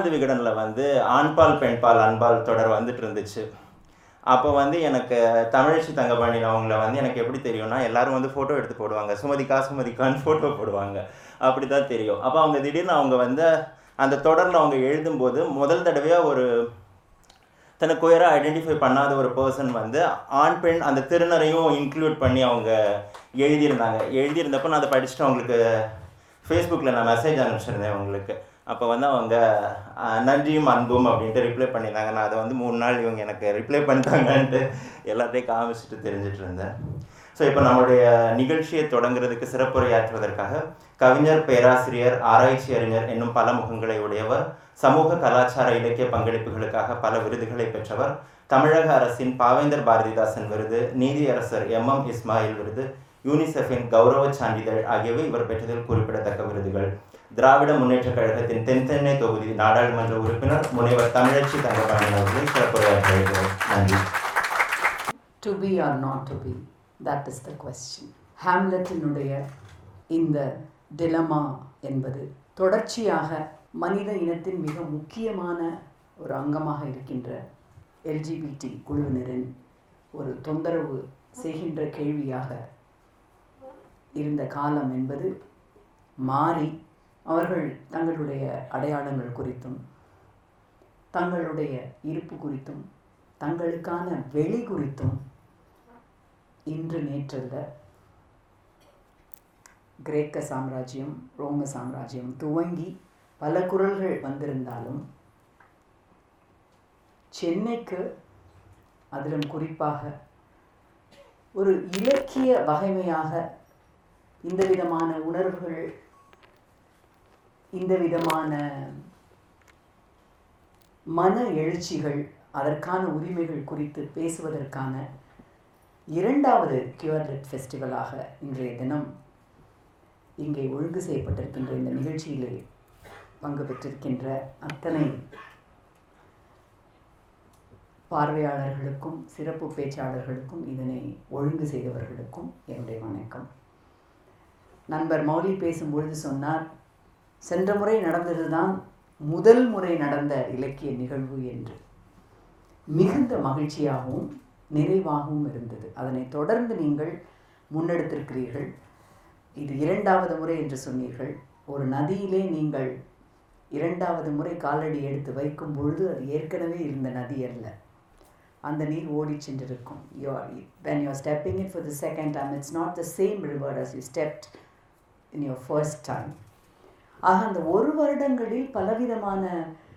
ஆனந்த விகடனில் வந்து ஆண்பால் பெண்பால் அன்பால் தொடர் வந்துட்டு இருந்துச்சு. அப்போ வந்து எனக்கு தமிழச்சி தங்கபாணி அவங்கள வந்து எனக்கு எப்படி தெரியும்னா எல்லாரும் வந்து ஃபோட்டோ எடுத்து போடுவாங்க. சுமதிக்கா சுமதிக்கான்னு ஃபோட்டோ போடுவாங்க. அப்படி தான் தெரியும். அப்போ அவங்க திடீர்னு அவங்க வந்து அந்த தொடரில் அவங்க எழுதும்போது முதல் தடவையாக ஒரு தனக்கு உயராக ஐடென்டிஃபை பண்ணாத ஒரு பர்சன் வந்து ஆண் பெண் அந்த திருநரையும் இன்க்ளூட் பண்ணி அவங்க எழுதியிருந்தாங்க. எழுதியிருந்தப்போ நான் அதை படிச்சுட்டு அவங்களுக்கு ஃபேஸ்புக்கில் நான் மெசேஜ் அனுப்பிச்சிருந்தேன் அவங்களுக்கு. அப்போ வந்து அவங்க நன்றியும் அன்பும் அப்படின்ட்டு ரிப்ளை பண்ணியிருந்தாங்க நான் அதை வந்து மூணு நாள் இவங்க எனக்கு ரிப்ளை பண்ணிட்டாங்கன்ட்டு எல்லாத்தையும் காமிச்சிட்டு தெரிஞ்சிட்டு இருந்தேன். ஸோ இப்போ நம்மளுடைய நிகழ்ச்சியை தொடங்குறதுக்கு சிறப்புரையாற்றுவதற்காக கவிஞர் பேராசிரியர் ஆராய்ச்சி அறிஞர் என்னும் பல முகங்களை உடையவர் சமூக கலாச்சார இலக்கிய பங்களிப்புகளுக்காக பல விருதுகளை பெற்றவர் தமிழக அரசின் பாவேந்தர் பாரதிதாசன் விருது நீதியரசர் எம் எம் இஸ்மாயில் விருது யூனிசெஃபின் கௌரவ சான்றிதழ் ஆகியவை இவர் பெற்றதில் குறிப்பிடத்தக்க விருதுகள். திராவிட முன்னேற்றக் கழகத்தின் தென்தென்னை தொகுதி நாடாளுமன்ற உறுப்பினர் முனைவர் தமிழச்சி தங்கபாணி அவர்களை சிறப்புரையாற்றுகிறோம் நன்றி. To be or not to be that is the question ஹாம்லெட்டினுடைய இந்த டிலமா என்பது தொடர்ச்சியாக மனித இனத்தின் மிக முக்கியமான ஒரு அங்கமாக இருக்கின்ற எல்ஜிபிடி குழுவினரின் ஒரு தொந்தரவு செய்கின்ற கேள்வியாக இருந்த காலம் என்பது மாறி அவர்கள் தங்களுடைய அடையாளங்கள் குறித்தும் தங்களுடைய இருப்பு குறித்தும் தங்களுக்கான வெளி குறித்தும் இன்று நேற்றல்ல கிரேக்க சாம்ராஜ்யம் ரோம சாம்ராஜ்யம் துவங்கி பல குரல்கள் வந்திருந்தாலும் சென்னைக்கு அதிலும் குறிப்பாக ஒரு இலக்கிய வகைமையாக இந்த விதமான உணர்வுகள் இந்த விதமான மன எழுச்சிகள் அதற்கான உரிமைகள் குறித்து பேசுவதற்கான இரண்டாவது கியூர்லெட் ஃபெஸ்டிவலாக இன்றைய தினம் இங்கே ஒழுங்கு செய்யப்பட்டிருக்கின்ற இந்த நிகழ்ச்சியிலே பங்கு பெற்றிருக்கின்ற அத்தனை பார்வையாளர்களுக்கும் சிறப்பு பேச்சாளர்களுக்கும் இதனை ஒழுங்கு செய்தவர்களுக்கும் என்னுடைய வணக்கம். நண்பர் மௌலி பேசும்பொழுது சொன்னார் சென்ற முறை நடந்ததுதான் முதல் முறை நடந்த இலக்கிய நிகழ்வு என்று. மிகுந்த மகிழ்ச்சியாகவும் நிறைவாகவும் இருந்தது. அதனை தொடர்ந்து நீங்கள் முன்னெடுத்திருக்கிறீர்கள். இது இரண்டாவது முறை என்று சொன்னீர்கள். ஒரு நதியிலே நீங்கள் இரண்டாவது முறை காலடி எடுத்து வைக்கும் பொழுது அது ஏற்கனவே இருந்த நதி அல்ல. அந்த நீர் ஓடி சென்றிருக்கும். You are when you are stepping it for the second time it's not the same river as you stepped in your first time ஆக அந்த ஒரு வருடங்களில் பலவிதமான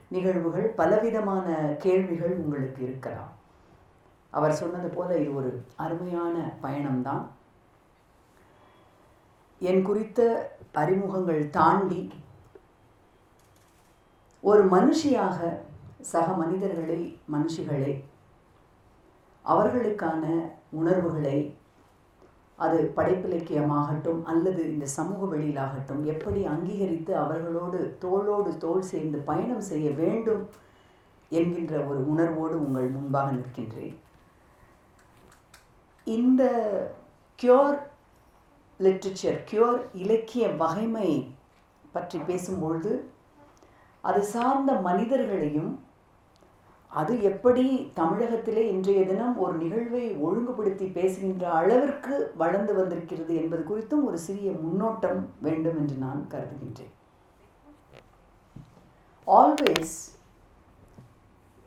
நிகழ்வுகள் பலவிதமான கேள்விகள் உங்களுக்கு இருக்கலாம். அவர் சொன்னது போல இது ஒரு அருமையான பயணம்தான். என் குறித்த அறிமுகங்கள் தாண்டி ஒரு மனுஷியாக சக மனிதர்களை மனுஷிகளை அவர்களுக்கான உணர்வுகளை அது படைப்பிலக்கியமாகட்டும் அல்லது இந்த சமூக வெளியிலாகட்டும் எப்படி அங்கீகரித்து அவர்களோடு தோளோடு தோல் சேர்ந்து பயணம் செய்ய வேண்டும் என்கின்ற ஒரு உணர்வோடு உங்கள் முன்பாக நிற்கின்றேன். இந்த கியூர் லிட்ரேச்சர் கியூர் இலக்கிய வகைமை பற்றி பேசும்பொழுது அது சார்ந்த மனிதர்களையும் அது எப்படி தமிழகத்திலே இன்றைய தினம் ஒரு நிகழ்வை ஒழுங்குபடுத்தி பேசுகின்ற அளவிற்கு வளர்ந்து வந்திருக்கிறது என்பது குறித்தும் ஒரு சிறிய முன்னோட்டம் வேண்டும் என்று நான் கருதுகின்றேன் always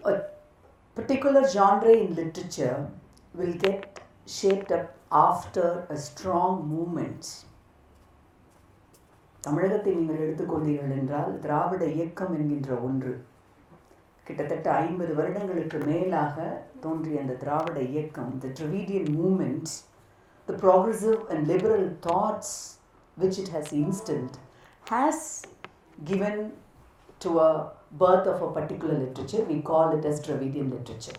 a particular genre in literature will get shaped up after a strong movement. தமிழகத்தை நீங்கள் எடுத்துக்கொண்டீர்கள் என்றால் திராவிட இயக்கம் என்கின்ற ஒன்று கிட்டத்தட்ட ஐம்பது வருடங்களுக்கு மேலாக தோன்றிய அந்த திராவிட இயக்கம் the Dravidian movement the progressive and liberal thoughts which it has instant has given to a birth of a particular literature. We call it as Dravidian literature.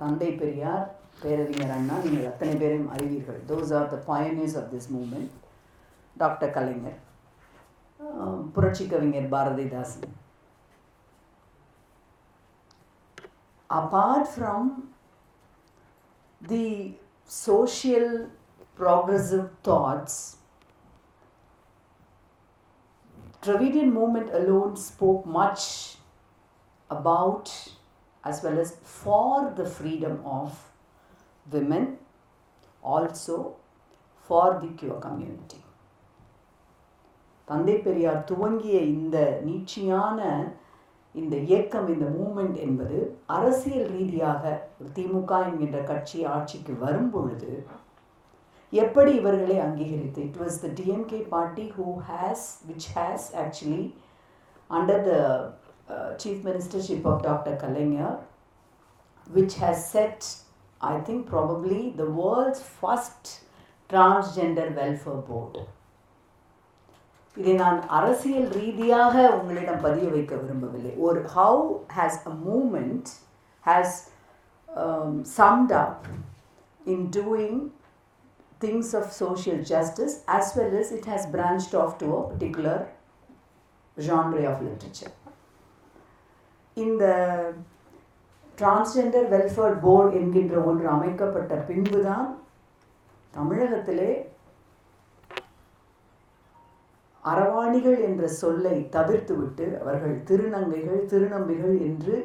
தந்தை பெரியார் பேரறிஞர் அண்ணா நீங்கள் அத்தனை பேரையும் அறிவீர்கள். Those are the pioneers of this movement doctor Kalaignar Puratchi Kavignar Bharathidasan. apart from the social progressive thoughts Dravidian movement alone spoke much about as well as for the freedom of women, also for the queer community. தந்தை பெரியார் துவங்கிய இந்த நீட்சியான இந்த இயக்கம் இந்த moment என்பது அரசியல் ரீதியாக திமுக என்கின்ற கட்சி ஆட்சிக்கு வரும் பொழுது எப்படி இவர்களை அங்கீகரித்து it was the DMK party who has which has actually under the chief ministership of doctor Kalaignar which has set I think probably the world's first transgender welfare board. இதை நான் அரசியல் ரீதியாக உங்களிடம் பதிய வைக்க விரும்பவில்லை. ஒரு how has a movement has summed up in doing things of social justice as well as it has branched off to a particular genre of literature இந்த டிரான்ஸ்ஜெண்டர் வெல்ஃபேர் போர்டு என்கின்ற ஒன்று அமைக்கப்பட்ட பின்புதான் தமிழகத்திலே அரவாணிகள் என்ற சொல்லை தவிர்த்துவிட்டு அவர்கள் திருநங்கைகள் திருநம்பிகள் என்று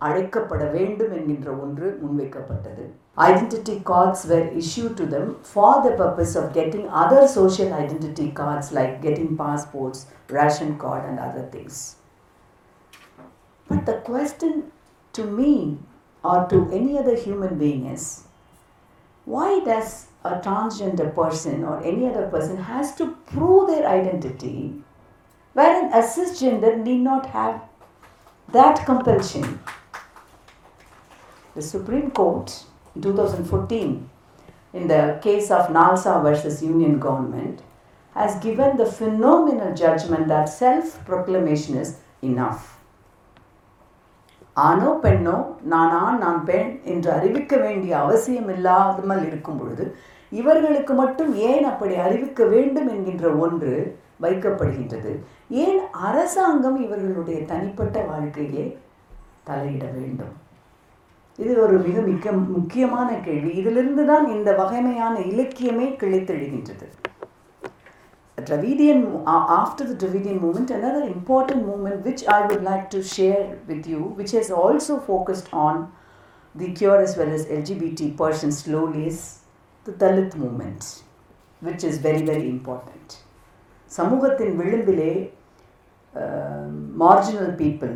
அழைக்கப்பட வேண்டும் என்கின்ற ஒன்று முன்வைக்கப்பட்டது identity cards were issue to them for the purpose of getting other social identity cards like getting passports ration card and other things but the question to me or to any other human being is why does a transgender person or any other person has to prove their identity wherein a cisgender need not have that compulsion. The supreme court in 2014 in the case of nalsa versus union government has given the phenomenal judgment that self proclamation is enough ஆணோ பெண்ணோ நான் ஆண் நான் பெண் என்று அறிவிக்க வேண்டிய அவசியம் இல்லாமல் இருக்கும் பொழுது இவர்களுக்கு மட்டும் ஏன் அப்படி அறிவிக்க வேண்டும் என்கின்ற ஒன்று வைக்கப்படுகின்றது. ஏன் அரசாங்கம் இவர்களுடைய தனிப்பட்ட வாழ்க்கையே தலையிட வேண்டும்? இது ஒரு மிக மிக முக்கியமான கேள்வி. இதிலிருந்து தான் இந்த வகைமையான இலக்கியமே கிளைத்தெழுகின்றது Dravidian, after the Dravidian movement, another important movement which I would like to share with you, which has also focused on the cure as well as LGBT persons slowly, is the Dalit movement, which is very, very important. சமூகத்தின் விளிம்பிலே marginal people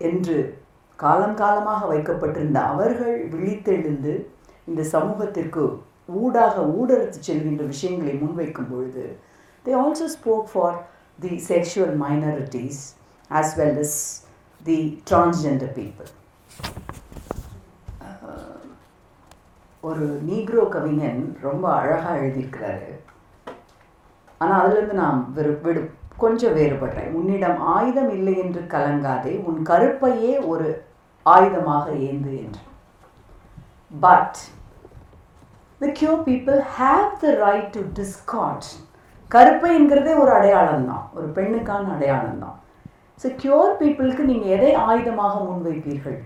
என்று காலம் காலமாக வைக்கப்பட்டிருந்த அவர்கள் விழித்தெழுந்து இந்த சமூகத்திற்கு ஊடாக ஊடறுத்து செல்கின்ற விஷயங்களை முன்வைக்கும் பொழுது they also spoke for the sexual minorities as well as the transgender people. Uh, ஒரு நீக்ரோ கவிஞன் ரொம்ப அழகாக எழுதியிருக்கிறாரு. ஆனால் அதுலேருந்து நான் விரு விடு கொஞ்சம் வேறுபடுறேன். உன்னிடம் ஆயுதம் இல்லை என்று கலங்காதே உன் கருப்பையே ஒரு ஆயுதமாக ஏந்து என்று. But the Q people have the right to கருப்பைங்கிறதே ஒரு அடையாளம் தான் ஒரு பெண்ணுக்கான அடையாளம் தான் ஸோ கியூர் பீப்புளுக்கு நீங்கள் எதை ஆயுதமாக முன்வைப்பீர்கள்?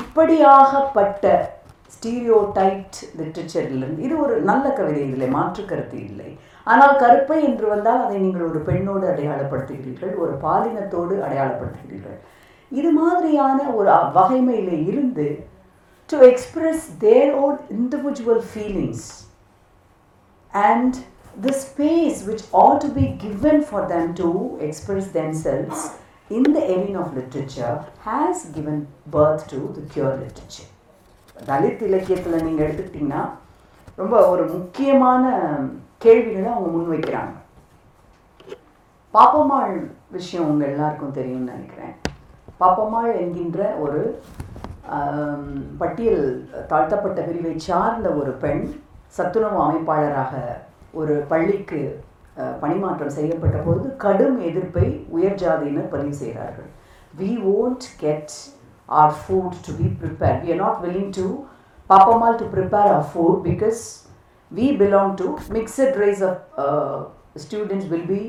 இப்படியாகப்பட்ட ஸ்டீரியோ டைப்ட் லிட்ரேச்சரிலிருந்து இது ஒரு நல்ல கவிதை இல்லை மாற்று கருத்து இல்லை. ஆனால் கருப்பை என்று வந்தால் அதை நீங்கள் ஒரு பெண்ணோடு அடையாளப்படுத்துகிறீர்கள் ஒரு பாலினத்தோடு அடையாளப்படுத்துகிறீர்கள். இது மாதிரியான ஒரு வகைமையில் இருந்து to express their own individual feelings and the space which ought to be given for them to express themselves in the arena of literature has given birth to the pure literature. Dalit இலக்கியத்தில் நீங்கள் எடுத்துக்கிட்டிங்கன்னா ரொம்ப ஒரு முக்கியமான கேள்விகளை அவங்க முன்வைக்கிறாங்க பாப்பம்மாள் விஷயம் உங்கள் எல்லாருக்கும் தெரியும்னு நினைக்கிறேன் பாப்பம்மாள் என்கின்ற ஒரு பட்டியல் தாழ்த்தப்பட்ட பிரிவை சார்ந்த ஒரு பெண் சத்துணவு அமைப்பாளராக ஒரு பள்ளிக்கு பணிமாற்றம் செய்யப்பட்ட பொழுது கடும் எதிர்ப்பை உயர் ஜாதியினர் பதிவு செய்கிறார்கள். We won't get our food to be prepare we are not willing to Pappammal to prepare our food because we belong to mixed race of students will be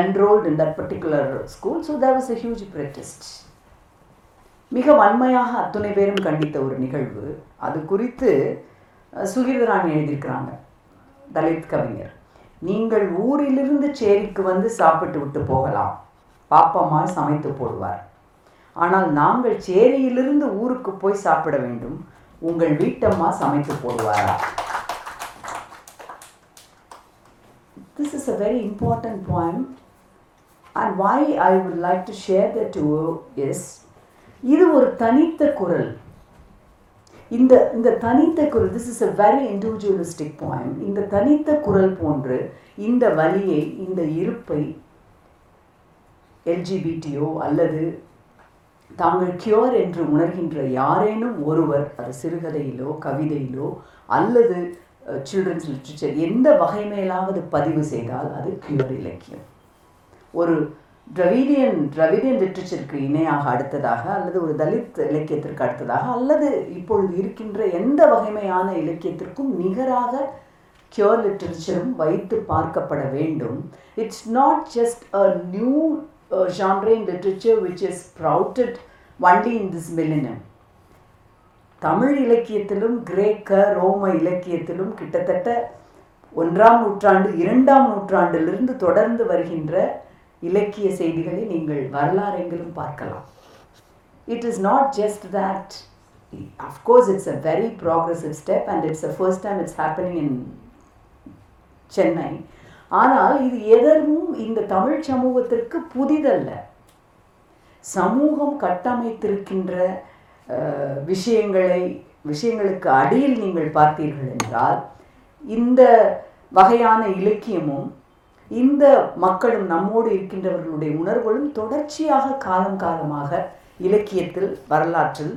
enrolled in that particular school so there was a huge protest மிக வன்மையாக அத்துணை பேரும் கண்டித்த ஒரு நிகழ்வு. அது குறித்து சுகீர்தராணி எழுதியிருக்கிறாங்க. தலித் கவிஞர். நீங்கள் ஊரிலிருந்து சேரிக்கு வந்து சாப்பிட்டு விட்டு போகலாம். பாப்பம்மா சமைத்து போடுவார். ஆனால் நாங்கள் சேரியிலிருந்து ஊருக்கு போய் சாப்பிட வேண்டும். உங்கள் வீட்டம்மா சமைத்து போடுவாரா? This is a very important point and why I would like to share the to is இது ஒரு தனித்த குரல். இந்த இந்த தனித்த குரல் this is a very individualistic point இந்த தனித்த குரல் போன்று இந்த வழியை இந்த இருப்பை எல்ஜிபிடியோ அல்லது தாங்கள் கியோர் என்று உணர்கின்ற யாரேனும் ஒருவர் அது சிறுகதையிலோ கவிதையிலோ அல்லது சில்ட்ரன்ஸ் லிட்ரேச்சர் எந்த வகை மேலாவது பதிவு செய்தால் அது கியூர் இலக்கியம். ஒரு திராவிடியன் திராவிடியன் லிட்ரேச்சருக்கு இணையாக அடுத்ததாக அல்லது ஒரு தலித் இலக்கியத்திற்கு அடுத்ததாக அல்லது இப்பொழுது இருக்கின்ற எந்த வகைமையான இலக்கியத்திற்கும் நிகராக கியூர் லிட்ரேச்சரும் வைத்து பார்க்கப்பட வேண்டும். It's not just a new genre literature which is sprouted sprouted in in this Tamil இலக்கியத்திலும் கிரேக்க ரோம இலக்கியத்திலும் கிட்டத்தட்ட ஒன்றாம் நூற்றாண்டு இரண்டாம் நூற்றாண்டிலிருந்து தொடர்ந்து வருகின்ற இலக்கிய செய்திகளை நீங்கள் வரலாறெங்கிலும் பார்க்கலாம். It is not just that of course it's a very progressive step and it's a first time it's happening in Chennai ஆனால் இது எதற்கும் இந்த தமிழ் சமூகத்திற்கு புதிதல்ல. சமூகம் கட்டமைத்திருக்கின்ற விஷயங்களை விஷயங்களுக்கு அடியில் நீங்கள் பார்த்தீர்கள் என்றால் இந்த வகையான இலக்கியமும் இந்த மக்களும் நம்மோடு இருக்கின்றவர்களுடைய உணர்வுகளும் தொடர்ச்சியாக காலம் காலமாக இலக்கியத்தில் வரலாற்றில்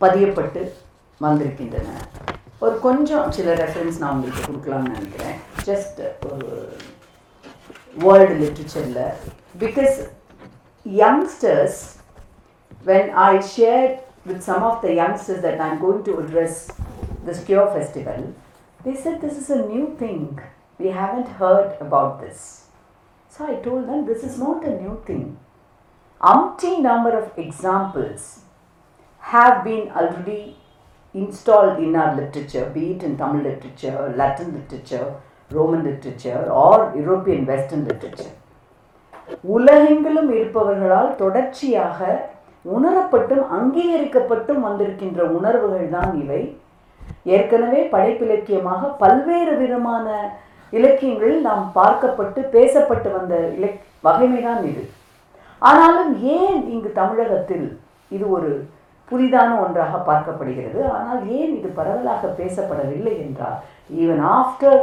பதியப்பட்டு வந்திருக்கின்றன. ஒரு கொஞ்சம் சில ரெஃபரன்ஸ் நான் உங்களுக்கு கொடுக்கலாம்னு நினைக்கிறேன். ஜஸ்ட் ஒரு world லிட்ரேச்சரில் because youngsters when I share with some of the youngsters that I'm going to address this queer festival they said this is a new thing. We haven't heard about this. So I told them this is not a new thing. Umpty number of examples have been already installed in our literature, be it in Tamil literature, Latin literature, Roman literature, or European Western literature. உலகெங்கிலும் இருப்பவர்களால் தொடர்ச்சியாக உணரப்பட்டும் அங்கீகரிக்கப்பட்டும் வந்திருக்கின்ற உணர்வுகள் தான் இவை ஏற்கனவே படைப்பிலக்கியமாக பல்வேறு விதமான இலக்கியங்களில் நாம் பார்க்கப்பட்டு பேசப்பட்டு வந்த இலக் வகைமைதான் இது. ஆனாலும் ஏன் இங்கு தமிழகத்தில் இது ஒரு புதிதான ஒன்றாக பார்க்கப்படுகிறது? ஆனால் ஏன் இது பரவலாக பேசப்படவில்லை என்றால் even after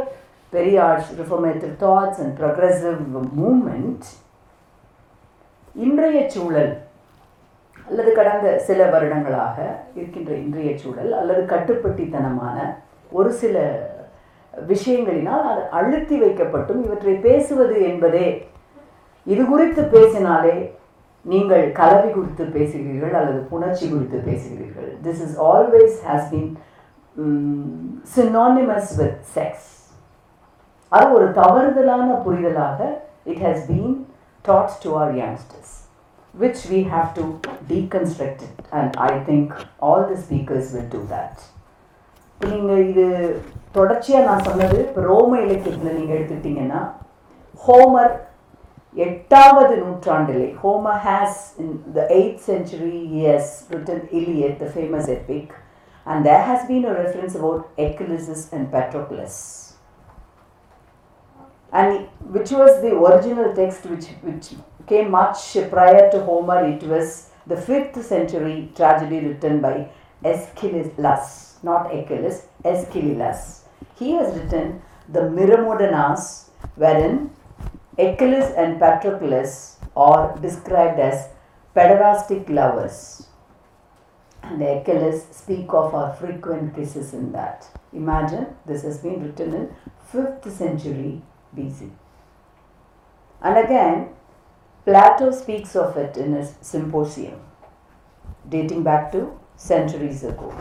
Periyar's reformative thoughts and progressive movement இன்றைய சூழல் அல்லது கடந்த சில வருடங்களாக இருக்கின்ற இன்றைய சூழல் அல்லது கட்டுப்பட்டித்தனமான ஒரு சில விஷயங்களினால் அது அழுத்தி வைக்கப்பட்டும் இவற்றை பேசுவது என்பதே. இது குறித்து பேசினாலே நீங்கள் கலவி குறித்து பேசுகிறீர்கள் அல்லது புணர்ச்சி குறித்து பேசுகிறீர்கள். This is always has been synonymous with sex அது ஒரு தவறுதலான புரிதலாக it has been taught to our youngsters which we have to deconstruct it. And I think all the speakers will do that. நீங்கள் இது தொடர்ச்சியாக நான் சொன்னது இப்போ ரோம இலக்கியத்தில் நீங்கள் எடுத்துக்கிட்டிங்கன்னா ஹோமர் எட்டாவது நூற்றாண்டிலே Homer has in the eight century years written Iliad the famous epic and there has been a reference about Achilles and Patroclus and which was the original text which, which came much prior to Homer. It was the 5th century tragedy written by Aeschylus, not Achilles, Aeschylus. He has written the Miramodanas, wherein Achilles and Patroclus are described as pederastic lovers. And Achilles speak of our frequent kisses in that. Imagine this has been written in 5th century BC. And again, Plato speaks of it in his Symposium, dating back to centuries ago.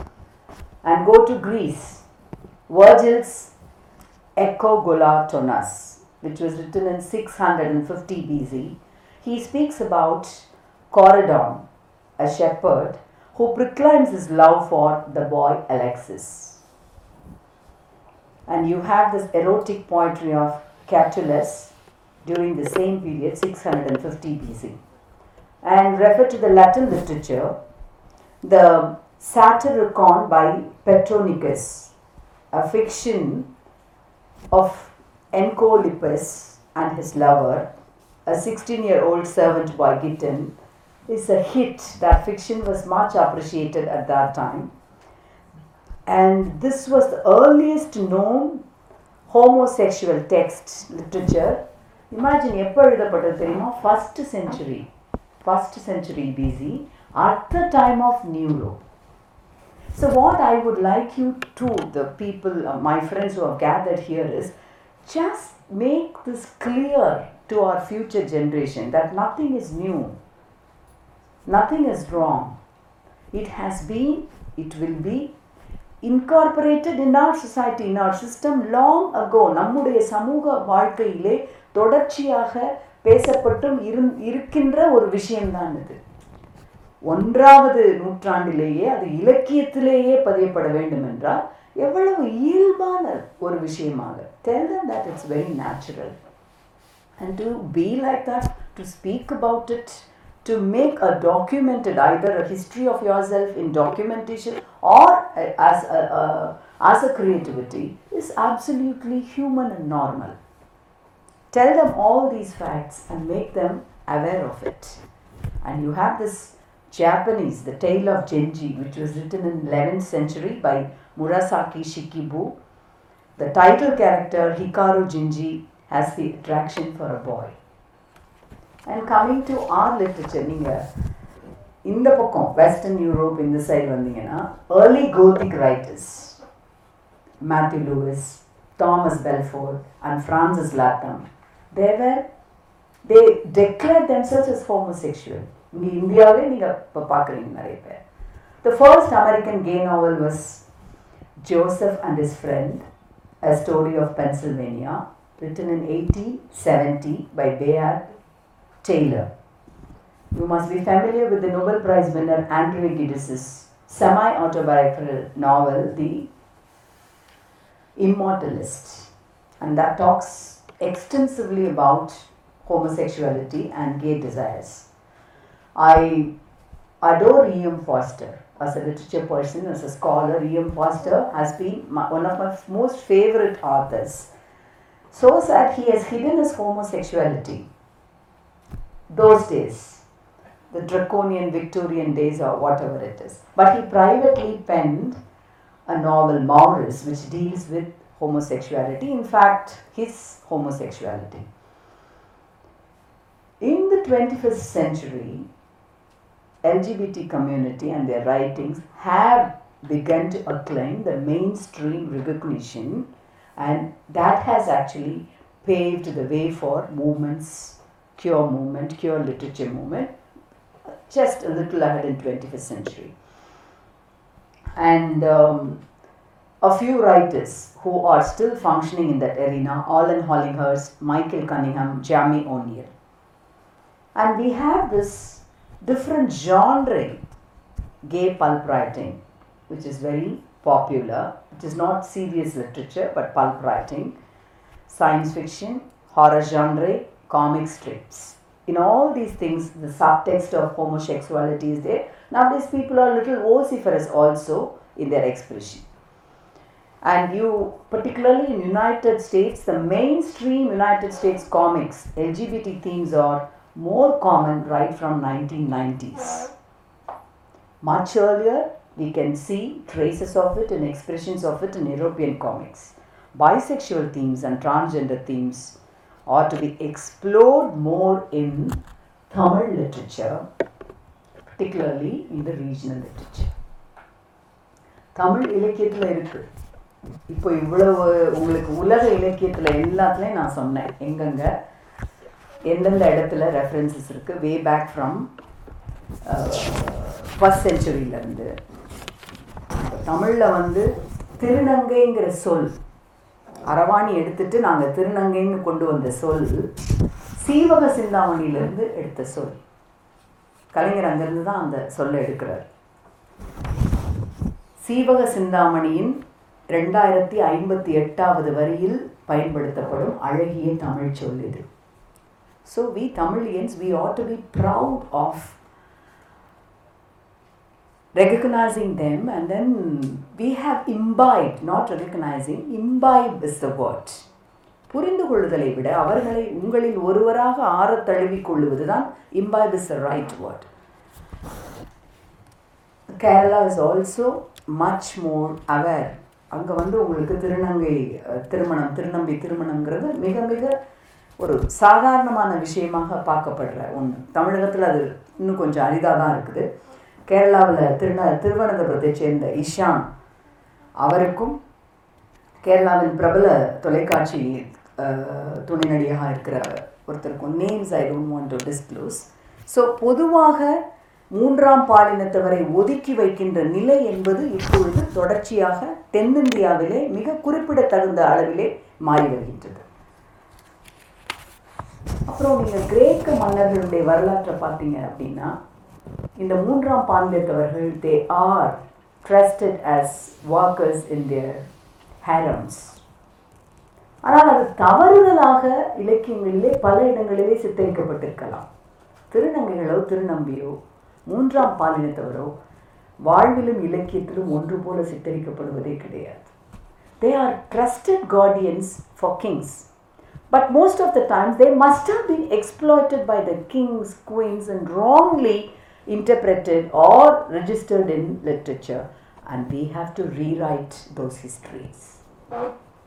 And go to Greece, Virgil's Echogolatonas, which was written in 650 BC. He speaks about Coridon, a shepherd who proclaims his love for the boy Alexis. And you have this erotic poetry of Catullus during the same period, 650 BC. And refer to the Latin literature, the Satyricon by Petronicus, a fiction of Encolippus and his lover, a 16 year old servant boy Giton, is a hit. That fiction was much appreciated at that time. And this was the earliest known homosexual text literature. Imagine எப்போ எழுதப்பட்டது தெரியுமா first century first century BC at the time of Nero So, what I would like you to, the people, uh, my friends who have gathered here, is just make this clear to our future generation that nothing is new, nothing is wrong. It has been, it will be incorporated in our society, in our system long ago. நம்முடைய சமூக வாழ்க்கையிலே தொடர்ச்சியாக பேசப்பட்டும் இருக்கின்ற ஒரு விஷயம்தான் இது ஒன்றாவது நூற்றாண்டிலேயே அது இலக்கியத்திலேயே பதியப்பட வேண்டும் என்றால் எவ்வளவு இயல்பான ஒரு விஷயமாக tell them that it's very natural and to be like that to speak about it to make a documented either a history of yourself in documentation or a- as a, a as a creativity is absolutely human and normal tell them all these facts and make them aware of it and you have this Japanese, The Tale of Genji, which was written in 11th century by Murasaki Shikibu. The title character Hikaru Jinji has the attraction for a boy. And coming to our literature, நீங்கள் இந்த பக்கம் western Europe இந்த side வந்தீங்கன்னா early gothic writers Matthew Lewis Thomas Belford and Francis Lathom they were they declared themselves as homosexual இங்கே இந்தியாவிலே நீங்கள் இப்போ பார்க்குறீங்க நிறைய பேர் the first American gay novel was Joseph and his friend a story of Pennsylvania written in 1870 by Bayard Taylor. You must be familiar with the Nobel Prize winner Andrew Giddis's semi-autobiographical novel, The Immortalist. And that talks extensively about homosexuality and gay desires. I adore E.M. Foster as a literature person, as a scholar. E.M. Foster has been my, one of my most favorite authors. So sad he has hidden his homosexuality. Those days, the draconian Victorian days or whatever it is. But he privately penned a novel, Maurus, which deals with homosexuality. In fact, his homosexuality. In the 21st century, LGBT community and their writings have begun to acclaim the mainstream recognition, and that has actually paved the way for movements, queer movement, queer literature movement, just a little ahead in 21st century. And um, a few writers who are still functioning in that arena, Alan Hollinghurst, Michael Cunningham, Jamie O'Neill. And we have this different genre, gay pulp writing, which is very popular. It is not serious literature, but pulp writing, science fiction, horror genre, comic strips. In all these things, the subtext of homosexuality is there. Nowadays, people are a little vociferous also in their expression. And you, particularly in United States, the mainstream United States comics, LGBT themes are more common right from 1990s. Much earlier, we can see traces of it and expressions of it in European comics. Bisexual themes and transgender themes are to be explored more in Tamil literature, particularly in the regional literature. Tamil இலக்கியத்தில் இருக்கு இப்போ இவ்வளவு உங்களுக்கு உலக இலக்கியத்தில் எல்லாத்துலேயும் நான் சொன்னேன் எங்கெங்க எந்தெந்த இடத்துல ரெஃபரன்சஸ் இருக்குது வே பேக் ஃப்ரம் ஃபஸ்ட் செஞ்சுரியிலேருந்து தமிழில் வந்து திருநங்கைங்கிற சொல் அரவாணி எடுத்துட்டு நாங்கள் திருநங்கைன்னு கொண்டு வந்த சொல் சீவக சிந்தாமணியிலேருந்து எடுத்த சொல். கலைஞர் அங்கேருந்து தான் அந்த சொல்லை எடுக்கிறார். சீவக சிந்தாமணியின் ரெண்டாயிரத்தி ஐம்பத்தி எட்டாவது வரியில் பயன்படுத்தப்படும் அழகிய தமிழ் சொல் இது. So we Tamilians we ought to be proud of recognizing them and then we have imbibed not recognizing imbibe is the word. புரிந்து கொள்ளுதலை விட அவர்களை உங்களில் ஒருவராக ஆறத் தழுவிக் கொள்ளுவதுதான் imbibe is the right word Kerala is also much more aware. அங்கே வந்து உங்களுக்கு திருநங்கை திருமணம் திருநம்பி திருமணங்கிறது மிக மிக ஒரு சாதாரணமான விஷயமாக பார்க்கப்படுற ஒன்று தமிழகத்தில் அது இன்னும் கொஞ்சம் அரிதாக தான் இருக்குது. கேரளாவில் திருந திருவனந்தபுரத்தை சேர்ந்த இஷான் அவருக்கும் கேரளாவின் பிரபல தொலைக்காட்சி துணை நடிகாக இருக்கிற ஒருத்தருக்கும் names I don't want to disclose so பொதுவாக மூன்றாம் பாலினத்தவரை ஒதுக்கி வைக்கின்ற நிலை என்பது இப்பொழுது தொடர்ச்சியாக தென்னிந்தியாவிலே மிக குறிப்பிடத்தகுந்த அளவிலே மாறி வருகின்றது. அப்புறம் நீங்கள் கிரேக்க மன்னர்களுடைய வரலாற்றை பார்த்தீங்க அப்படின்னா இந்த மூன்றாம் பாண்டியத்தவர்கள் they are trusted as walkers in their harems ஆனால் அது தவறுதலாக இலக்கியங்களிலே பல இடங்களிலே சித்தரிக்கப்பட்டிருக்கலாம். திருநங்கைகளோ திருநம்பியோ மூன்றாம் பாலினத்தவரோ வாழ்விலும் இலக்கியத்திலும் ஒன்று போல சித்தரிக்கப்படுவதே கிடையாது. They are trusted guardians for kings but most of the times they must have been exploited by the kings queens and wrongly interpreted or registered in literature and we have to rewrite those histories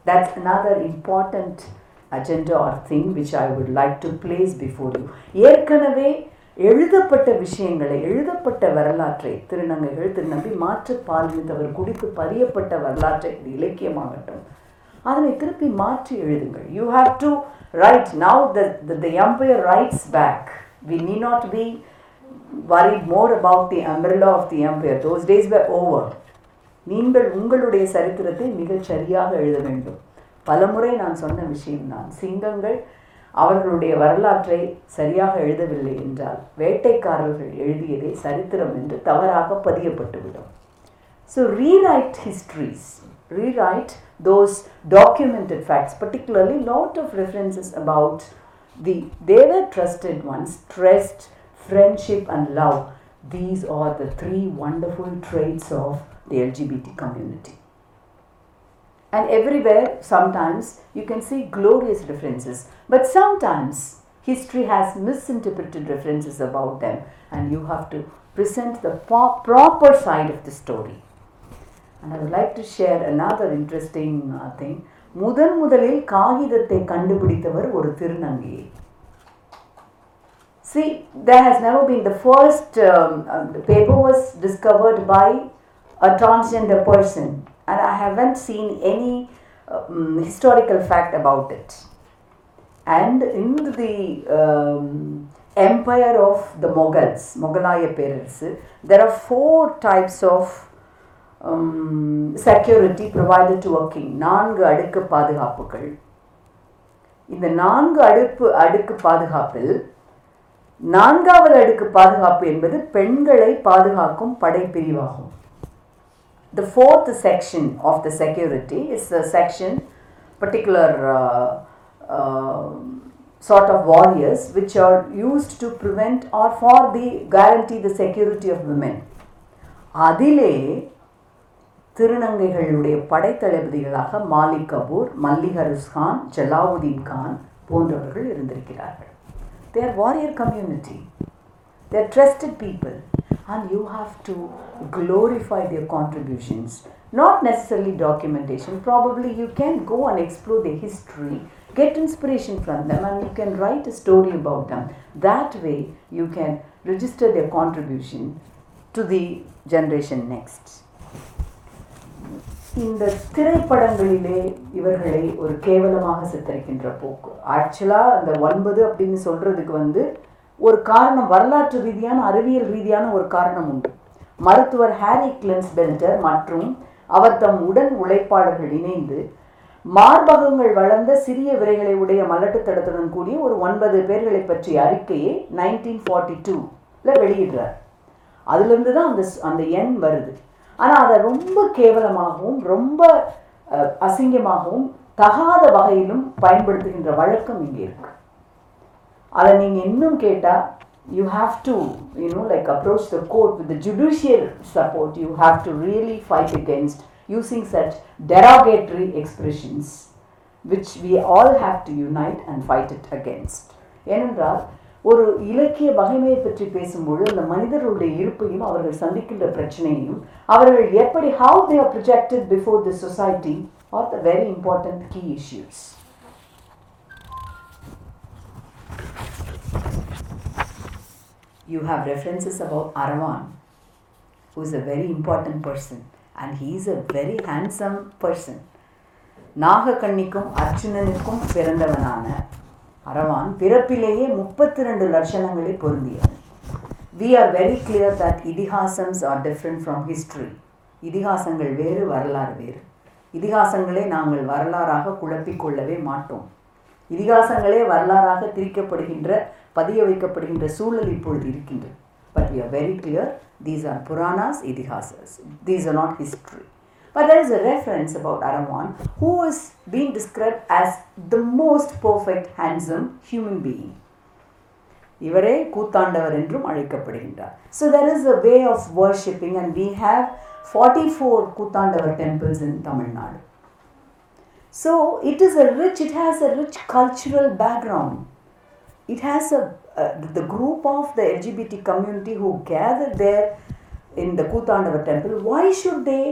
that's another important agenda or thing which I would like to place before you. ஏற்கனவே எழுதப்பட்ட விஷயங்களை எழுதப்பட்ட வரலாற்றை திருநங்கைகள் திருநம்பி மாற்று பாலினத்தவர் குடித்து பதியப்பட்ட வரலாற்றை இது இலக்கியமாகட்டும் அதனை திருப்பி மாற்றி எழுதுங்கள். You have to write now the the empire writes back we need not be worried more about the umbrella of the empire. Those days were over. நீங்கள் உங்களுடைய சரித்திரத்தை மிகச் சரியாக எழுத வேண்டும். பலமுறை நான் சொன்ன விஷயம்தான் சிங்கங்கள் அவர்களுடைய வரலாற்றை சரியாக எழுதவில்லை என்றால் வேட்டைக்காரர்கள் எழுதியதே சரித்திரம் என்று தவறாக பதியப்பட்டுவிடும். So rewrite histories rewrite those documented facts, particularly lot of references about the they were trusted ones, trust, friendship, and love. These are the three wonderful traits of the LGBT community. And everywhere, sometimes you can see glorious references, but sometimes history has misinterpreted references about them, and you have to present the proper side of the story. And I would like to share another interesting uh, thing. முதன் முதலில் காகிதத்தை கண்டுபிடித்தவர் ஒரு திருநங்கையை See, there has never been the first um, uh, the paper was discovered by a transgender person, and I haven't seen any um, historical fact about it. And in the um, empire of the Mughals, Mughalaya Perarasu, there are four types of security provide to a king நான்கு அடுக்கு பாதுகாப்புகள் இந்த நான்கு அடுப்பு அடுக்கு பாதுகாப்பில் நான்காவது அடுக்கு பாதுகாப்பு என்பது பெண்களை பாதுகாக்கும் படைப்பிரிவாகும் the fourth section of the security is a section particular sort of warriors which are used to prevent or for the guarantee the security of women அதிலே திருநங்கைகளுடைய படைத்தளபதிகளாக மாலிக் கபூர் மல்லிகருஸ் கான் ஜலாவுதீன் கான் போன்றவர்கள் இருந்திருக்கிறார்கள் they are warrior community they are trusted people and you have to glorify their contributions not necessarily documentation probably you can go and explore their history get inspiration from them and you can write a story about them that way you can register their contribution to the generation next இந்த திரைப்படங்களிலே இவர்களை ஒரு கேவலமாக சித்தரிக்கின்ற போக்கு. ஆக்சுவலாக அந்த ஒன்பது அப்படின்னு சொல்கிறதுக்கு வந்து ஒரு காரணம் வரலாற்று ரீதியான அறிவியல் ரீதியான ஒரு காரணம் உண்டு. மருத்துவர் ஹாரி கிளென்ஸ் பெல்டர் மற்றும் அவர் தம் உடன் உழைப்பாளர்கள் இணைந்து மார்பகங்கள் வளர்ந்த சிறிய விரைகளை உடைய மலட்டு தடத்துடன் கூடிய ஒரு ஒன்பது பேர்களை பற்றிய அறிக்கையை நைன்டீன் ஃபார்ட்டி டூவில் வெளியிடுறார். அதுலேருந்து தான் அந்த அந்த எண் வருது. ஆனால் அதை ரொம்ப கேவலமாகவும் ரொம்ப அசிங்கமாகவும் தகாத வகையிலும் பயன்படுத்துகின்ற வழக்கம் இங்கே இருக்கு. அதை நீங்கள் இன்னும் கேட்டால் you have to you know like approach the court with judicial support you have to really fight against using such derogatory expressions which we all have to unite and fight it against. ஏனென்றால் ஒரு இலக்கிய வகைமையை பற்றி பேசும்போது அந்த மனிதர்களுடைய இருப்பையும் அவர்கள் சந்திக்கின்ற பிரச்சனையையும் அவர்கள் எப்படி how they are projected before the society are the very important key issues You have references about Aravan, who is a very important person and he is a very handsome person நாகக்கண்ணிக்கும் அர்ஜுனனுக்கும் பிறந்தவனான அரவான் பிறப்பிலேயே முப்பத்தி ரெண்டு லட்சணங்களை பொருந்தியவன் we are very clear that Itihasams are different from history இதிகாசங்கள் வேறு வரலாறு வேறு. இதிகாசங்களை நாங்கள் வரலாறாக குழப்பிக்கொள்ளவே மாட்டோம். இதிகாசங்களே வரலாறாக திரிக்கப்படுகின்ற பதிய வைக்கப்படுகின்ற சூழல் இப்பொழுது இருக்கின்றது. But we are very clear these are Puranas Itihasas these are not history But there is a reference about Aravan who is being described as the most perfect, handsome human being. இவரே கூத்தாண்டவர் என்றும் அழைக்கப்படுகின்றார் so there is a way of worshipping and we have forty four Koothandavar temples in Tamil Nadu so it is a rich it has a rich cultural background it has a uh, the group of the LGBT community who gathered there in the Kutandava temple. Why should they,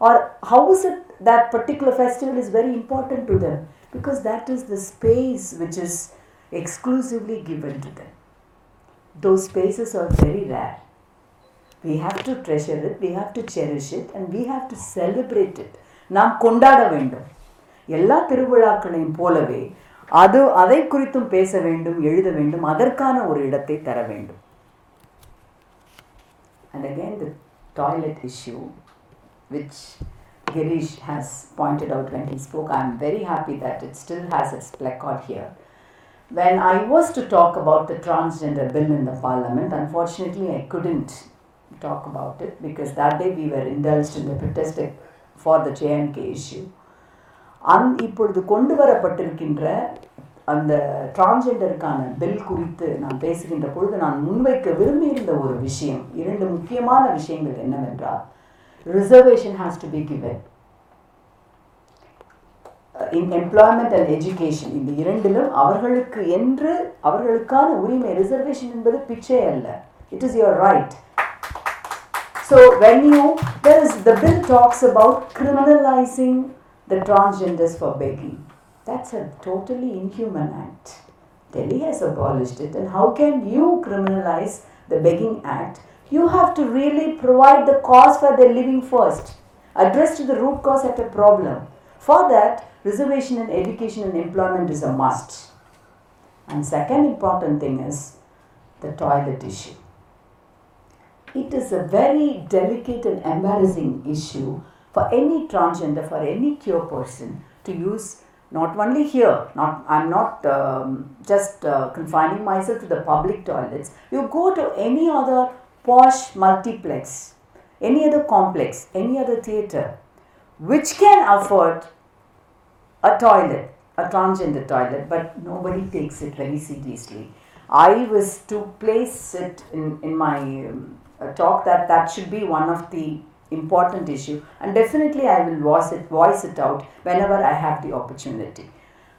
or how is it that particular festival is very important to them? Because that is the space which is exclusively given to them. Those spaces are very rare. We have to treasure it, we have to cherish it, and we have to celebrate it. நாம் கொண்டாட வேண்டும் எல்லா திருவிழாக்களையும் போலவே அது அதை குறித்தும் பேச வேண்டும் எழுத வேண்டும் அதற்கான ஒரு இடத்தை தர வேண்டும் and again the toilet issue which Girish has pointed out when he spoke, I am very happy that it still has its placard here. When I was to talk about the transgender bill in the parliament, unfortunately, I couldn't talk about it because that day we were indulged in the protest for the JNK issue. அந் இப்பொழுது கொண்டு வரப்பட்டிருக்கின்ற அந்த டிரான்ஜெண்டருக்கான bill குறித்து நான் பேசுகின்ற பொழுது நான் முன்வைக்க விரும்பியிருந்த ஒரு விஷயம் இரண்டு முக்கியமான விஷயங்கள் என்னவென்றால் Reservation has to be given in employment and education இந்த இரண்டிலும் அவர்களுக்கு என்று அவர்களுக்கான உரிமை ரிசர்வேஷன் என்பது பிச்சை அல்ல it is your right So when you there is the bill talks about criminalizing the transgenders for begging. That's a totally inhuman act. Delhi has abolished it, and how can you criminalize the begging act? you have to really provide the cause for their living first. Address to the root cause of a problem. For that, reservation in education and employment is a must. And second important thing is the toilet issue. It is a very delicate and embarrassing issue for any transgender, for any queer person to use not only here, not I'm not um, just uh, confining myself to the public toilets. You go to any other posh multiplex, any other complex, any other theatre, which can afford a toilet, a transgender toilet, but nobody takes it very seriously. I was to place it in, in my um, talk that that should be one of the important issue and definitely I will voice it, voice it out whenever I have the opportunity.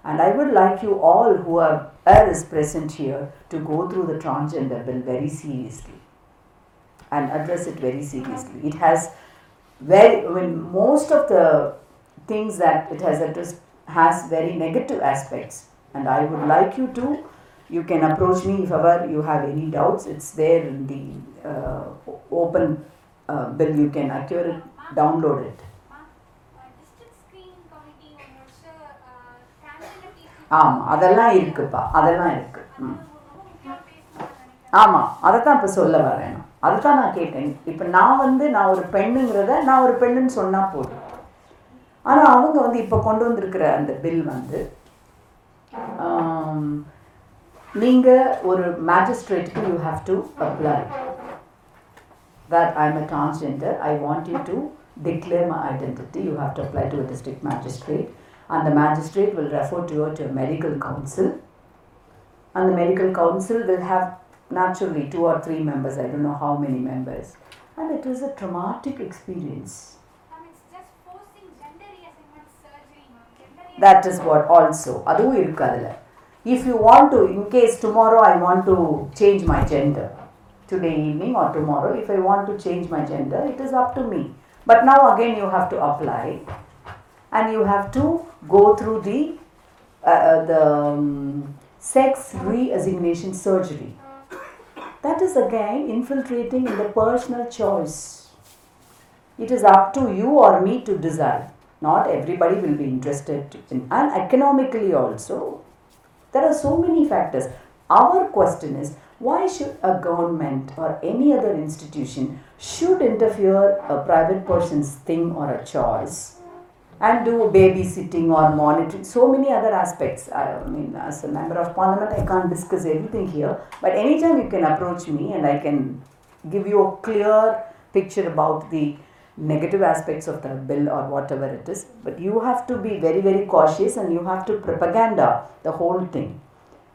And I would like you all who are, are present here to go through the transgender bill very seriously and address it very seriously. It has very, I mean, most of the things that it has addressed has very negative aspects and I would like you to you can approach me if ever you have any doubts it's there in the uh, open uh, bill you can acquire it download it district screening committee ஒன்று வச்சு transgender people ஆமாம் அதெல்லாம் இருக்குப்பா அதெல்லாம் இருக்கு ம் ரொம்ப முக்கியமாக பேசணும்னு நினைக்கிறேன் ஆமாம் அதை தான் இப்போ சொல்ல வரேன் அதுதான் நான் கேட்டேன் இப்போ நான் வந்து நான் ஒரு பெண்ணுங்கிறத நான் ஒரு பெண்ணுன்னு சொன்னால் போதும் ஆனால் அவங்க வந்து இப்போ கொண்டு வந்திருக்கிற அந்த பில் வந்து நீங்கள் ஒரு மேஜிஸ்ட்ரேட்டுக்கு you have to apply that I am a transgender I want you to declare my identity you have to apply to district magistrate அந்த magistrate will refer to your to medical council அந்த medical council will have naturally two or three members, I don't know how many members. And it was a traumatic experience. Ma'am, it's just forcing gender reassignment surgery, ma'am. Gender that is what also அதுவும் இருக்கு அதில் if you want to in case tomorrow i want to change my gender today evening or tomorrow if i want to change my gender it is up to me but now again you have to apply and you have to go through the uh, uh, the that is again infiltrating in the personal choice. It is up to you or me to decide. Not everybody will be interested in and economically also. There are so many factors. Our question is why should a government or any other institution should interfere a private person's thing or a choice and do babysitting or monitoring. So many other aspects i mean as a member of parliament i can't discuss everything here. But anytime you can approach me and i can give you a clear picture about the negative aspects of the bill or whatever it is but you have to be very very cautious and you have to propaganda the whole thing.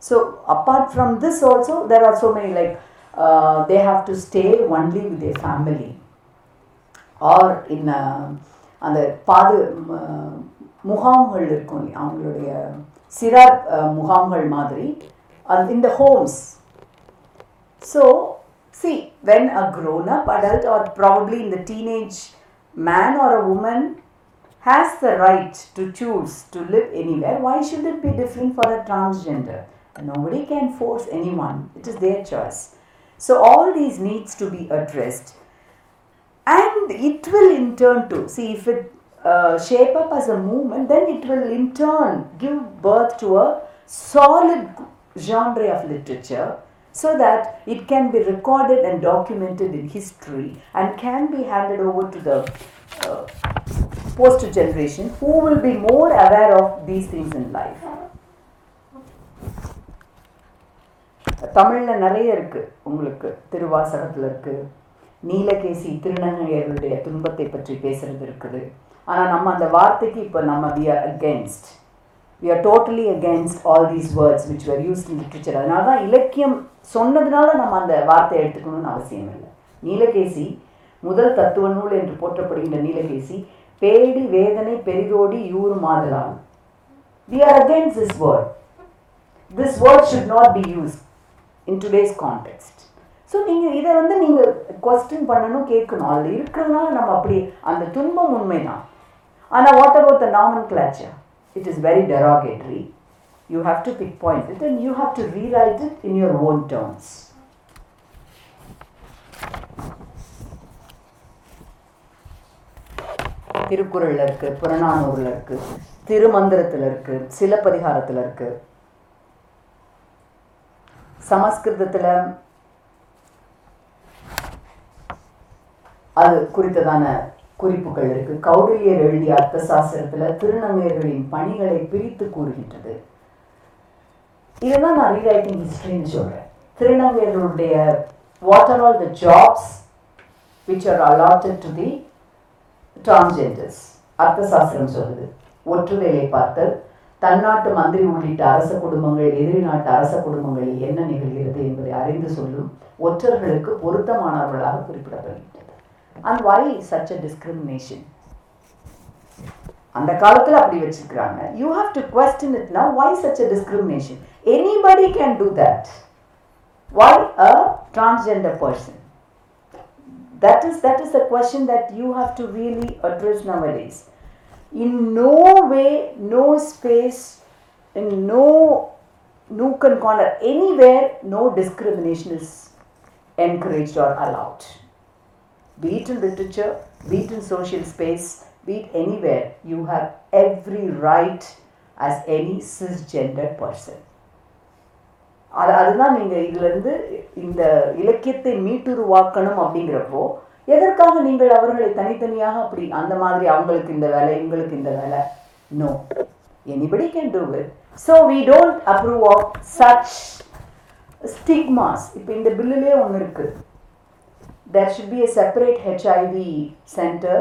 So apart from this also there are so many like uh, they have to stay only with their family or in uh, அந்த பாது ம- முகாம்கள் இருக்கும் இல்லையா, அவங்களுடைய சிறார் அஹ், முகாம்கள் மாதிரி in the homes so see when a grown up adult or probably in the teenage man or a woman has the right to choose to live anywhere why should it be different for a transgender nobody can force anyone it is their choice so all these needs to be addressed and it will in turn to see if it uh, shape up as a movement then it will in turn give birth to a solid genre of literature so that it can be recorded and documented in history and can be handed over to the uh, post generation who will be more aware of these things in life தமிழில் நிறைய இருக்கு உங்களுக்கு திருவாசகத்தில் இருக்கு நீலகேசி திருநங்கையர்களுடைய துன்பத்தை பற்றி பேசுறது இருக்குது ஆனால் நம்ம அந்த வார்த்தைக்கு இப்போ நம்ம we are against we are totally against all these words which were use in literature அதனால தான் இலக்கியம் சொன்னதுனால நம்ம அந்த வார்த்தையை எடுத்துக்கணும்னு அவசியம் இல்லை. நீலகேசி முதல் தத்துவ நூல் என்று போற்றப்படுகின்ற நீலகேசி பேடி வேதனை பெரிதோடி யூறு மாதலாம் we are against this word this word should not be use in today's context so நீங்கள் இதை வந்து நீங்கள் கொஸ்டின் பண்ணணும் கேட்கணும். அதில் இருக்கிறதுனால நம்ம அப்படி அந்த துன்பம் உண்மைதான். ஆனால் what about the nomenclature it is very derogatory you have to pick point it and you have to rewrite it in your own terms திருக்குறளில் இருக்கு புறநானூரில் இருக்கு திருமந்திரத்தில் இருக்கு சிலப்பதிகாரத்தில் இருக்கு. சமஸ்கிருதத்தில் அது குறித்ததான குறிப்புகள் இருக்கு. கௌடில்யர் எழுதிய அர்த்த சாஸ்திரத்துல திருநங்கையர்களின் பணிகளை பிரித்து கூறுகின்றது. இதுதான் நான் ரீரைட்டிங் ஹிஸ்டரின்னு சொல்றேன். திருநங்கையர்களுடைய what are all the jobs which are allotted to the transgenders Arthashastra சொல்லுது. ஒற்று வேலை பார்த்தல். தன்னாட்டு மந்திரி உள்ளிட்ட அரச குடும்பங்கள் எதிரி நாட்டு அரச குடும்பங்களில் என்ன நிகழ்கிறது என்பதை அறிந்து சொல்லும் ஒற்றர்களுக்கு பொருத்தமானவர்களாக குறிப்பிடப்படுகின்றது and why such a discrimination அந்த காலத்துல அப்படி வச்சிருக்கிறாங்க you have to question it now why such a discrimination anybody can do that why a transgender person that is that is the question that you have to really address nowadays in no way no space in no nook and corner anywhere no discrimination is encouraged or allowed be it in literature be it in social space be it anywhere you have every right as any cisgendered person. அது அதுதான் நீங்கள் இதிலிருந்து இந்த இலக்கியத்தை மீட்டுருவாக்கணும் அப்படிங்கிறப்போ எதற்காக நீங்கள் அவர்களை தனித்தனியாக அப்படி அந்த மாதிரி அவங்களுக்கு இந்த வேலை இவங்களுக்கு இந்த வேலை? No anybody can do it so we don't approve of such stigmas இப்போ இந்த பில்லுலேயே ஒன்று இருக்குது there should be a separate HIV center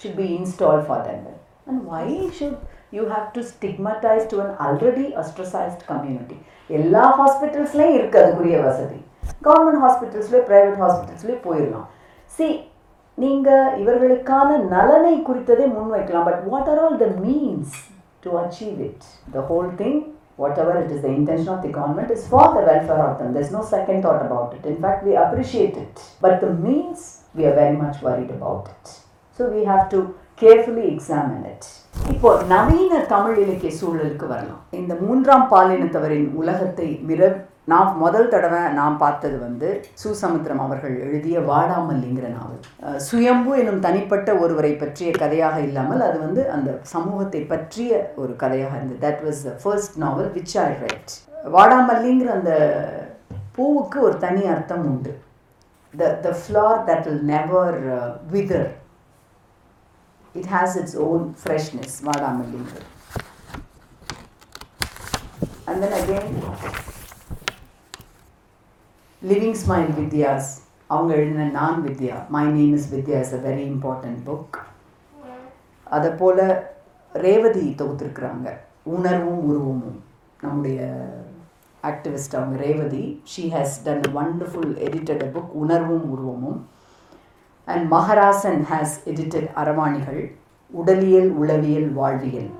should be installed for them. And why should you have to stigmatize to an already ostracized community? எல்லா ஹாஸ்பிட்டல்ஸ்லேயும் இருக்கு அதுக்குரிய வசதி government ஹாஸ்பிட்டல்ஸ்லேயே private ஹாஸ்பிட்டல்ஸ்லேயே போயிடலாம் C நீங்கள் இவர்களுக்கான நலனை குறித்ததே முன்வைக்கலாம் but what are all the means to achieve it the whole thing whatever it is the intention of the government is for the welfare of them there's no second thought about it in fact we appreciate it but the means we are very much worried about it so we have to carefully examine it இப்போ நவீன தமிழ் இலக்கிய சூழலுக்கு வரலாம் இந்த மூன்றாம் பாலினத்தவரின் உலகத்தை மிர நான் முதல் தடவை நான் பார்த்தது வந்து சுசமுத்திரம் அவர்கள் எழுதிய வாடாமல்லிங்கிற நாவல். சுயம்பு எனும் தனிப்பட்ட ஒருவரை பற்றிய கதையாக இல்லாமல் அது வந்து அந்த சமூகத்தை பற்றிய ஒரு கதையாக இருந்தது. That was the first novel which I write வாடாமல்லிங்கிற அந்த பூவுக்கு ஒரு தனி அர்த்தம் உண்டு. The the flower that will never wither it has its own freshness வாடாமல்லிங்கிறது. And then again living smile Vidya's அவங்க எழுதின நான் Vidya. My name is Vidya is a very important book அதை போல் ரேவதி தொகுத்துருக்குறாங்க. உணர்வும் உருவமும். நம்முடைய ஆக்டிவிஸ்ட் அவங்க Revathi she has done wonderful edited book உணர்வும் உருவமும். அண்ட் மகராசன் ஹேஸ் எடிட்டட் அரவாணிகள் உடலியல் உளவியல் வாழ்வியல்.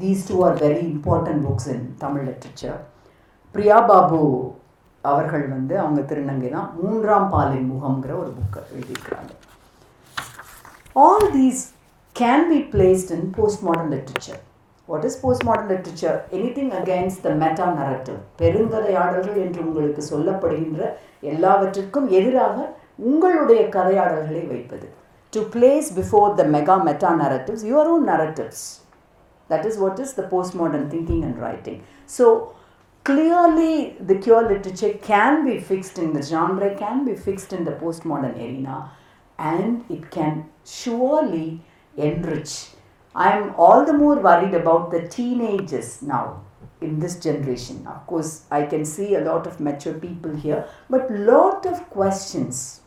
These two are very important books in Tamil literature Priya Babu அவர்கள் வந்து அவங்க திருநங்கை தான் மூன்றாம் பாலின் முகம்ங்கிற ஒரு புக்கை எழுதியிருக்கிறாங்க. All these can be placed in post modern literature what is post modern literature anything against the meta narrative பெருங்கதையாடல்கள் என்று உங்களுக்கு சொல்லப்படுகின்ற எல்லாவற்றிற்கும் எதிராக உங்களுடைய கதையாடல்களை வைப்பது. To place before the mega meta narratives your own narratives is what is the post modern thinking and writing so clearly the cure literature can be fixed in the genre can be fixed in the postmodern arena and it can surely enrich. I am all the more worried about the teenagers now in this generation. Of course i can see a lot of mature people here but lot of questions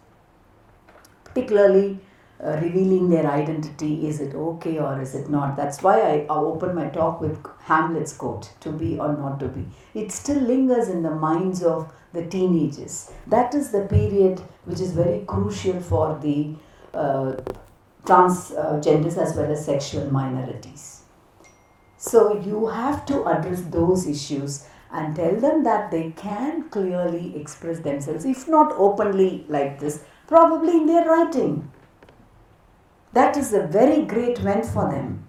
particularly uh, revealing their identity is it okay or is it not? That's why I, open my talk with hamlet's quote to be or not to be. It still lingers in the minds of the teenagers. That is the period which is very crucial for the uh, transgenders as well as sexual minorities. So you have to address those issues and tell them that they can clearly express themselves if not openly like this probably in their writing that is a very great win for them.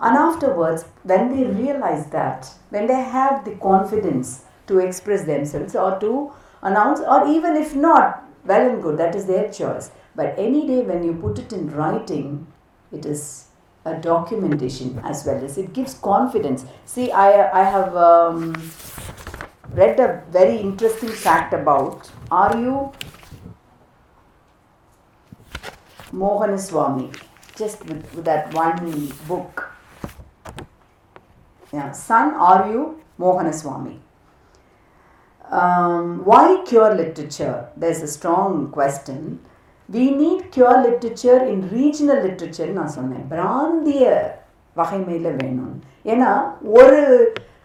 And afterwards, when they realize that, when they have the confidence to express themselves or to announce, or even if not, well and good, that is their choice. But any day when you put it in writing, it is a documentation as well as it gives confidence. See, I, I have um, read a very interesting fact about are you Mohanaswamy, just with, with that one book. Yeah, son, are you Mohanaswamy? Um, why cure literature? There's a we need queer literature in regional லிட்ரேச்சர்னு நான் சொன்னேன் பிராந்திய வகைமையில் வேணும் ஏன்னா ஒரு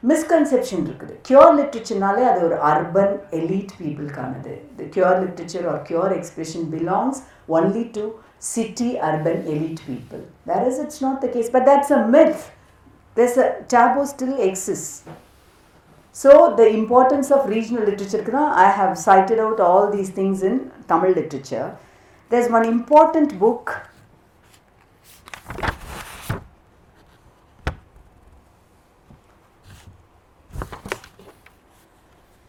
misconception இருக்குது cure லிட்ரேச்சர்னாலே அது ஒரு urban elite பீப்புளுக்கானது queer literature or queer expression belongs only to city urban elite people. Whereas it's not the case but that's a myth. There's a taboo still exists. So the importance of regional literature i have cited out all these things in tamil literature. There's one important book.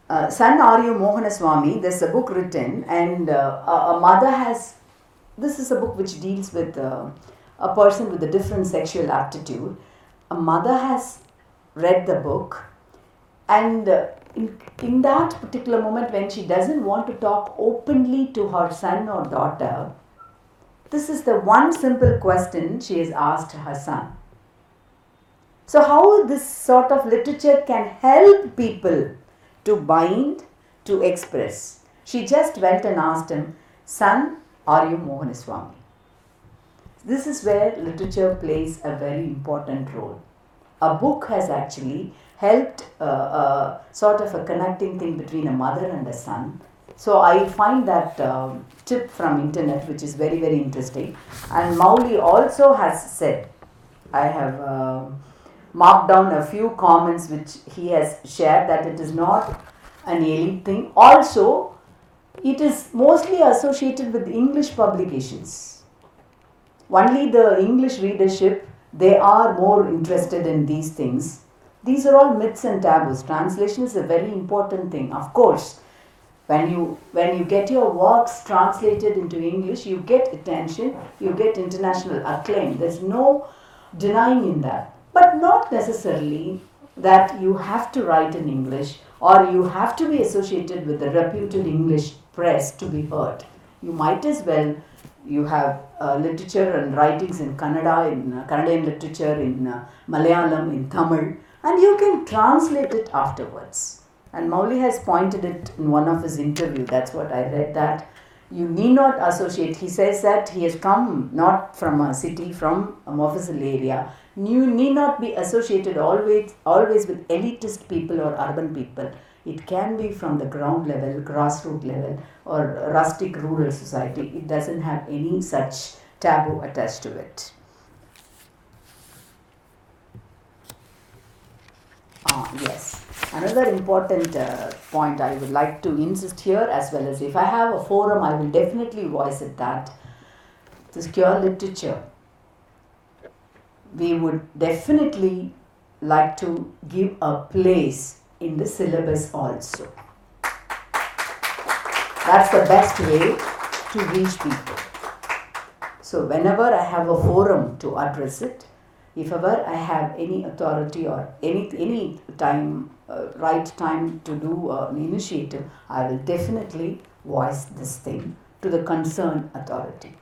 Uh, son Aryu Mohanaswamy, there's a book written, and uh, a, a mother has this is a book which deals with uh, a person with a different sexual aptitude. A mother has read the book, and uh, in, in that particular moment, when she doesn't want to talk openly to her son or daughter, this is the one simple question she has asked her son. So, how this sort of literature can help people to bind, to express? She just went and asked him, Son, you Mohanaswamy? This is where literature plays a very important role. A book has actually helped uh, uh, sort of a connecting thing between a mother and a son. So I find that um, tip from internet, which is very very interesting. And Mauli also has said, I have um marked down a few comments which he has shared that it is not an elite thing. Also, it is mostly associated with English publications. Only the English readership, they are more interested in these things. These are all myths and taboos. Translation is a very important thing. Of course, when you when you get your works translated into English, you get attention, you get international acclaim. There's no denying in that. But not necessarily that you have to write in English or you have to be associated with the reputed English to be heard. You might as well you have uh, literature and writings in Kannada, in uh, Kannadian literature, in uh, Malayalam, in Tamil, and you can translate it afterwards. And Mauli has pointed it in one of his interview. That's what I read. That you need not associate. He says that he has come not from a city, from a Mofussil area. You need not be associated always always with elitist people or urban people. It can be from the ground level, grassroots level, or rustic rural society. It doesn't have any such taboo attached to it. Ah, yes. Another important uh, point I would like to insist here, as well as if I have a forum, I will definitely voice it that this pure literature, we would definitely like to give a place in the syllabus also. That's the best way to reach people. So, whenever I have a forum to address it, if ever I have any authority or any any time, uh, right time to do an initiative, I will definitely voice this thing to the concerned authority.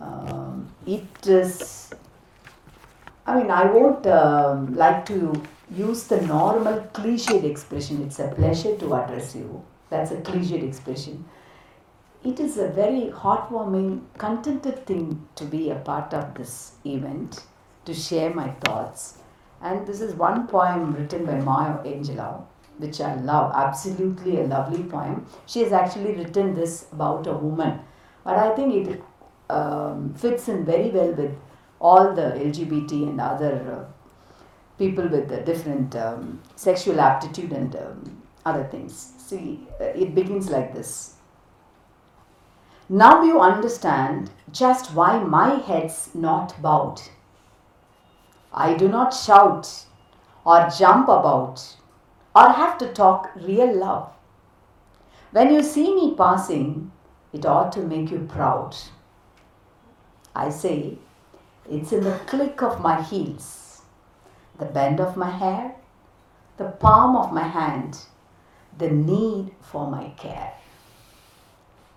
Um, it is. I mean, I won't um, like to use the normal cliched expression. It's a pleasure to address you. That's a cliched expression. It is a very heartwarming, contented thing to be a part of this event, to share my thoughts. And this is one poem written by Maya Angelou, which I love, absolutely a lovely poem. She has actually written this about a woman, but I think it um, fits in very well with all the LGBT and other uh, people with different um, sexual aptitude and um, other things. See, uh, it begins like this. Now you understand just why my head's not bowed. I do not shout or jump about or have to talk real love. When you see me passing, it ought to make you proud. I say, it's in the click of my heels, the bend of my hair, the palm of my hand, the need for my care.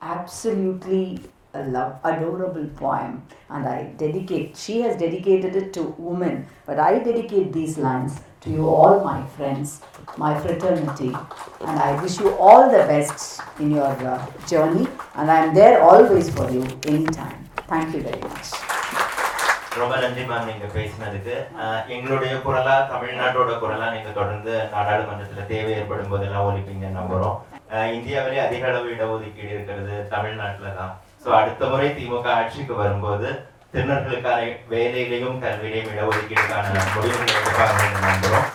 Absolutely a love adorable poem and i dedicate she has dedicated it to women but i dedicate these lines to you all my friends my fraternity and i wish you all the best in your uh, journey and i am there always for you anytime. Thank you very much ரொம்ப நன்றி ma'am நீங்க பேசினதுக்கு. எங்களுடைய குரலா தமிழ்நாட்டோட குரலா நீங்க தொடர்ந்து நாடாளுமன்றத்துல தேவை ஏற்படும் போதெல்லாம் ஒழிப்பீங்க நம்புறோம். இந்தியாவிலே அதிக அளவு இடஒதுக்கீடு இருக்கிறது தமிழ்நாட்டுல தான். ஸோ அடுத்த முறை திமுக ஆட்சிக்கு வரும்போது திருநர்களுக்கான வேலையிலையும் கல்வியிலையும் இடஒதுக்கீடுக்கான முடிவுகள் எடுப்பாங்க நம்புறோம்.